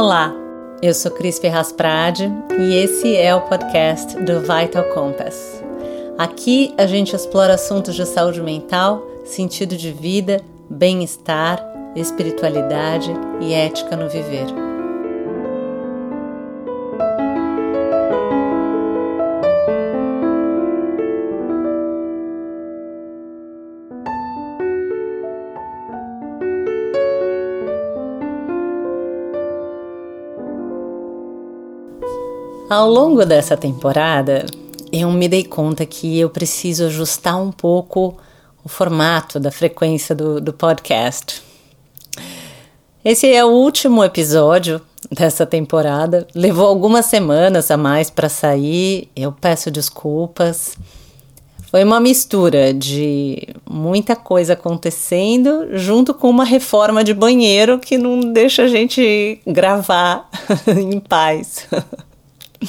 Olá, eu sou Cris Ferraz Prade e esse é o podcast do Vital Compass. Aqui a gente explora assuntos de saúde mental, sentido de vida, bem-estar, espiritualidade e ética no viver. Ao longo dessa temporada, eu me dei conta que eu preciso ajustar um pouco o formato da frequência do, do podcast. Esse é o último episódio dessa temporada. Levou algumas semanas a mais para sair. Eu peço desculpas. Foi uma mistura de muita coisa acontecendo junto com uma reforma de banheiro que não deixa a gente gravar em paz.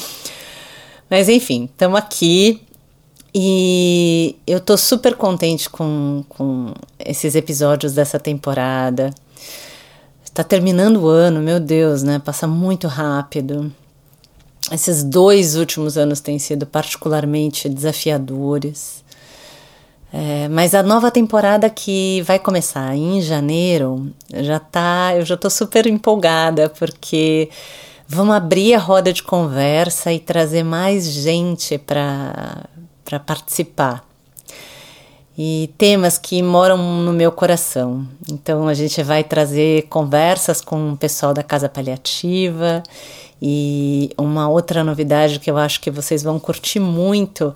Mas enfim, estamos aqui e eu tô super contente com, com esses episódios dessa temporada. Está terminando o ano, meu Deus, né? Passa muito rápido. Esses dois últimos anos têm sido particularmente desafiadores. É, mas a nova temporada que vai começar em janeiro já tá, eu já tô super empolgada porque Vamos abrir a roda de conversa e trazer mais gente para participar. E temas que moram no meu coração. Então a gente vai trazer conversas com o pessoal da Casa Paliativa e uma outra novidade que eu acho que vocês vão curtir muito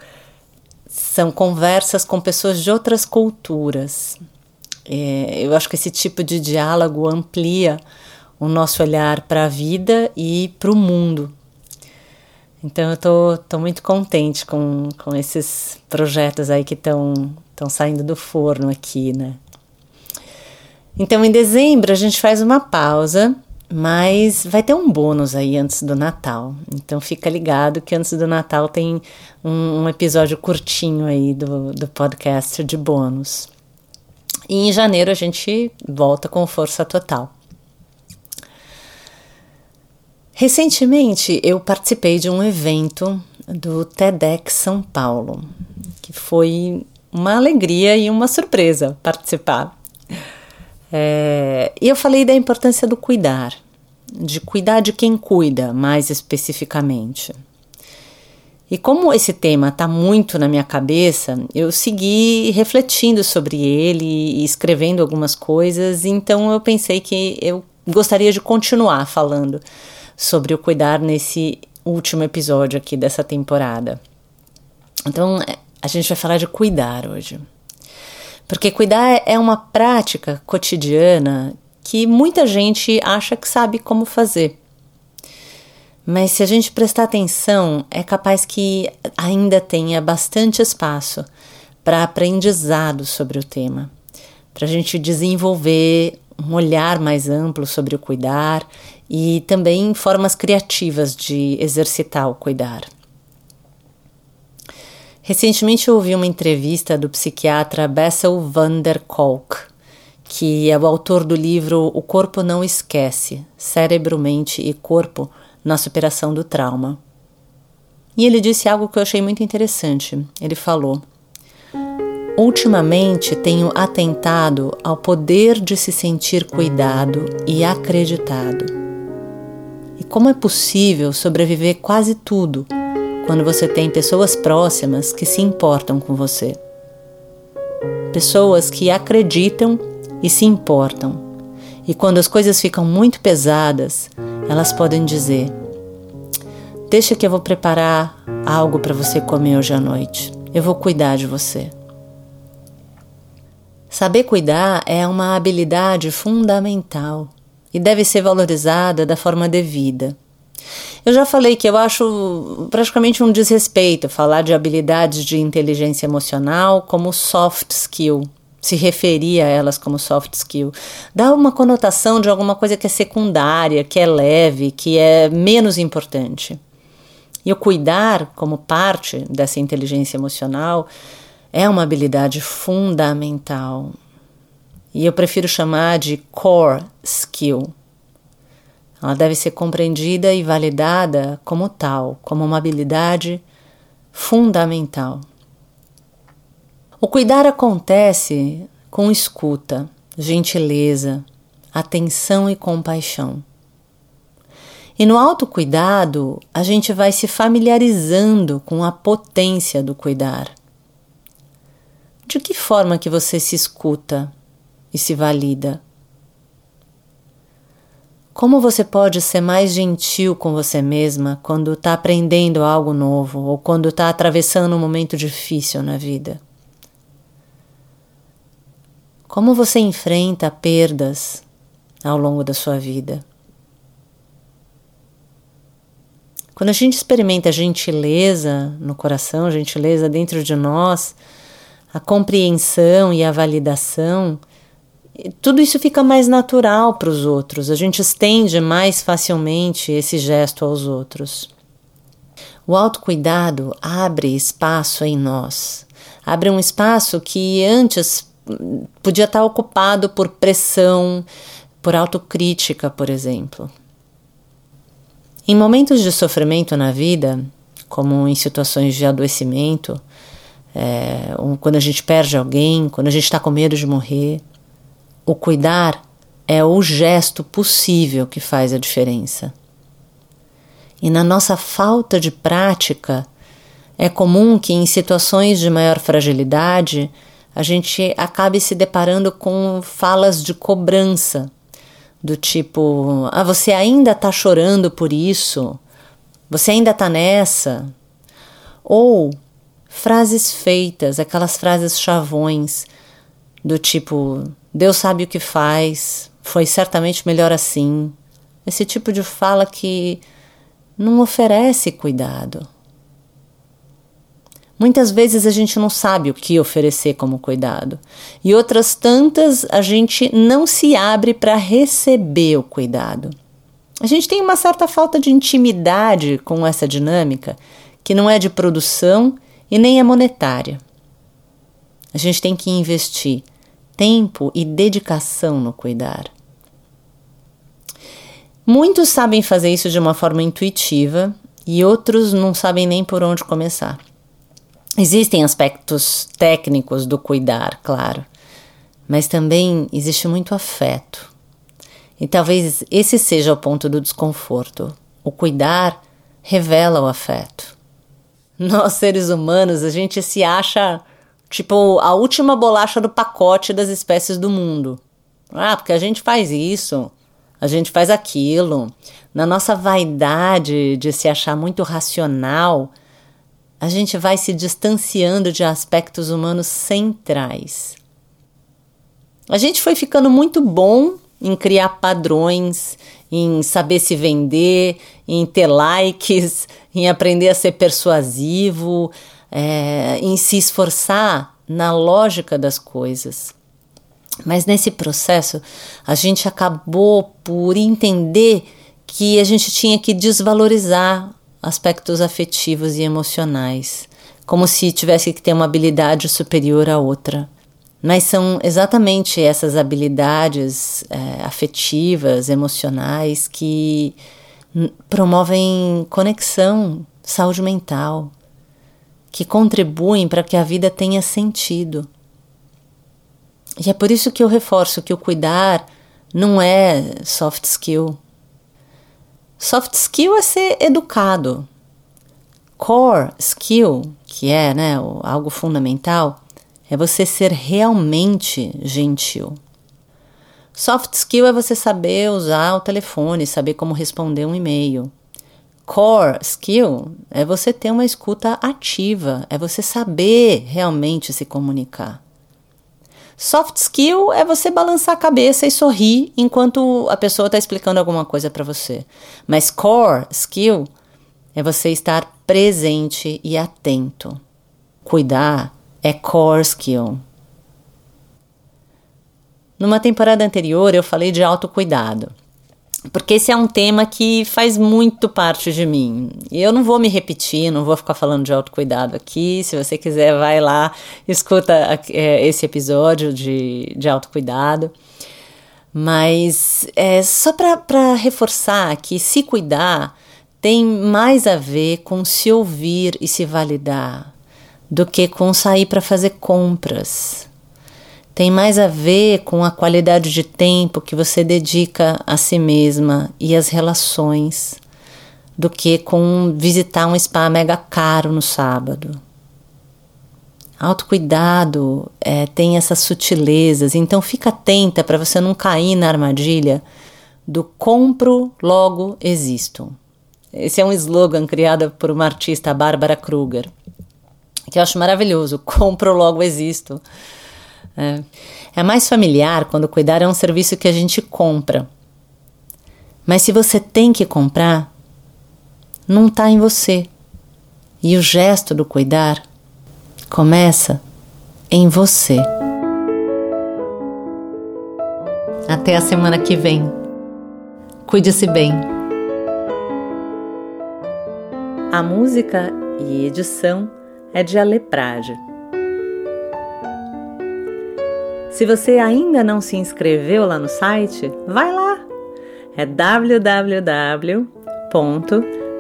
são conversas com pessoas de outras culturas. É, eu acho que esse tipo de diálogo amplia o nosso olhar para a vida e para o mundo. Então eu tô, tô muito contente com, com esses projetos aí que estão saindo do forno aqui, né? Então em dezembro a gente faz uma pausa, mas vai ter um bônus aí antes do Natal. Então fica ligado que antes do Natal tem um, um episódio curtinho aí do, do podcast de bônus. E em janeiro a gente volta com força total. Recentemente eu participei de um evento do TEDx São Paulo, que foi uma alegria e uma surpresa participar. É, e eu falei da importância do cuidar, de cuidar de quem cuida, mais especificamente. E como esse tema está muito na minha cabeça, eu segui refletindo sobre ele e escrevendo algumas coisas, então eu pensei que eu gostaria de continuar falando sobre o cuidar nesse último episódio aqui dessa temporada. Então, a gente vai falar de cuidar hoje. Porque cuidar é uma prática cotidiana que muita gente acha que sabe como fazer. Mas se a gente prestar atenção, é capaz que ainda tenha bastante espaço para aprendizado sobre o tema, para a gente desenvolver um olhar mais amplo sobre o cuidar e também formas criativas de exercitar o cuidar. Recentemente eu ouvi uma entrevista do psiquiatra Bessel van der Kolk, que é o autor do livro O Corpo Não Esquece: Cérebro, Mente e Corpo na Superação do Trauma. E ele disse algo que eu achei muito interessante. Ele falou: Ultimamente tenho atentado ao poder de se sentir cuidado e acreditado. E como é possível sobreviver quase tudo quando você tem pessoas próximas que se importam com você? Pessoas que acreditam e se importam. E quando as coisas ficam muito pesadas, elas podem dizer: Deixa que eu vou preparar algo para você comer hoje à noite. Eu vou cuidar de você. Saber cuidar é uma habilidade fundamental e deve ser valorizada da forma devida. Eu já falei que eu acho praticamente um desrespeito falar de habilidades de inteligência emocional como soft skill, se referir a elas como soft skill. Dá uma conotação de alguma coisa que é secundária, que é leve, que é menos importante. E o cuidar, como parte dessa inteligência emocional, é uma habilidade fundamental. E eu prefiro chamar de core skill. Ela deve ser compreendida e validada como tal, como uma habilidade fundamental. O cuidar acontece com escuta, gentileza, atenção e compaixão. E no autocuidado, a gente vai se familiarizando com a potência do cuidar. De que forma que você se escuta e se valida? Como você pode ser mais gentil com você mesma quando está aprendendo algo novo ou quando está atravessando um momento difícil na vida? Como você enfrenta perdas ao longo da sua vida? Quando a gente experimenta gentileza no coração, gentileza dentro de nós, a compreensão e a validação, tudo isso fica mais natural para os outros, a gente estende mais facilmente esse gesto aos outros. O autocuidado abre espaço em nós, abre um espaço que antes podia estar ocupado por pressão, por autocrítica, por exemplo. Em momentos de sofrimento na vida, como em situações de adoecimento, é, quando a gente perde alguém, quando a gente está com medo de morrer, o cuidar é o gesto possível que faz a diferença. E na nossa falta de prática, é comum que em situações de maior fragilidade a gente acabe se deparando com falas de cobrança do tipo: ah, você ainda está chorando por isso? Você ainda está nessa? Ou frases feitas, aquelas frases chavões do tipo: Deus sabe o que faz, foi certamente melhor assim. Esse tipo de fala que não oferece cuidado. Muitas vezes a gente não sabe o que oferecer como cuidado, e outras tantas a gente não se abre para receber o cuidado. A gente tem uma certa falta de intimidade com essa dinâmica, que não é de produção e nem é monetária. A gente tem que investir tempo e dedicação no cuidar. Muitos sabem fazer isso de uma forma intuitiva e outros não sabem nem por onde começar. Existem aspectos técnicos do cuidar, claro, mas também existe muito afeto. E talvez esse seja o ponto do desconforto. O cuidar revela o afeto. Nós, seres humanos, a gente se acha tipo a última bolacha do pacote das espécies do mundo. Ah, porque a gente faz isso, a gente faz aquilo. Na nossa vaidade de se achar muito racional, a gente vai se distanciando de aspectos humanos centrais. A gente foi ficando muito bom em criar padrões, em saber se vender, em ter likes, em aprender a ser persuasivo, é, em se esforçar na lógica das coisas. Mas nesse processo, a gente acabou por entender que a gente tinha que desvalorizar aspectos afetivos e emocionais, como se tivesse que ter uma habilidade superior à outra. Mas são exatamente essas habilidades é, afetivas, emocionais, que promovem conexão, saúde mental, que contribuem para que a vida tenha sentido. E é por isso que eu reforço que o cuidar não é soft skill, Soft skill é ser educado. Core skill, que é né, algo fundamental, é você ser realmente gentil. Soft skill é você saber usar o telefone, saber como responder um e-mail. Core skill é você ter uma escuta ativa, é você saber realmente se comunicar. Soft skill é você balançar a cabeça e sorrir enquanto a pessoa está explicando alguma coisa para você. Mas core skill é você estar presente e atento. Cuidar é core skill. Numa temporada anterior eu falei de autocuidado porque esse é um tema que faz muito parte de mim. E eu não vou me repetir, não vou ficar falando de autocuidado aqui. Se você quiser, vai lá, escuta é, esse episódio de, de autocuidado. Mas é só para reforçar que se cuidar tem mais a ver com se ouvir e se validar do que com sair para fazer compras. Tem mais a ver com a qualidade de tempo que você dedica a si mesma e às relações do que com visitar um spa mega caro no sábado. Autocuidado é, tem essas sutilezas, então fica atenta para você não cair na armadilha do compro, logo existo. Esse é um slogan criado por uma artista, Bárbara Kruger, que eu acho maravilhoso. Compro, logo existo. É. é mais familiar quando cuidar é um serviço que a gente compra. Mas se você tem que comprar, não está em você. E o gesto do cuidar começa em você. Até a semana que vem. Cuide-se bem. A música e edição é de Aleprage. Se você ainda não se inscreveu lá no site, vai lá. É www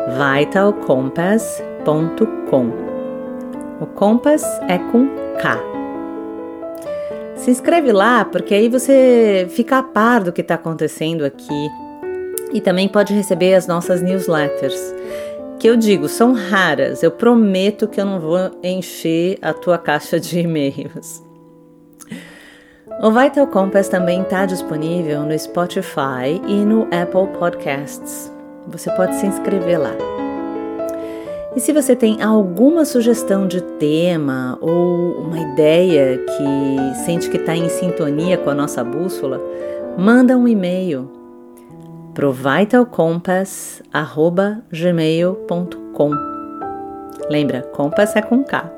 vitalcompass.com. O Compass é com K. Se inscreve lá, porque aí você fica a par do que está acontecendo aqui e também pode receber as nossas newsletters. Que eu digo, são raras, eu prometo que eu não vou encher a tua caixa de e-mails. O Vital Compass também está disponível no Spotify e no Apple Podcasts. Você pode se inscrever lá. E se você tem alguma sugestão de tema ou uma ideia que sente que está em sintonia com a nossa bússola, manda um e-mail pro vitalcompass@gmail.com. Lembra, compass é com K.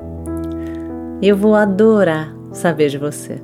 Eu vou adorar saber de você.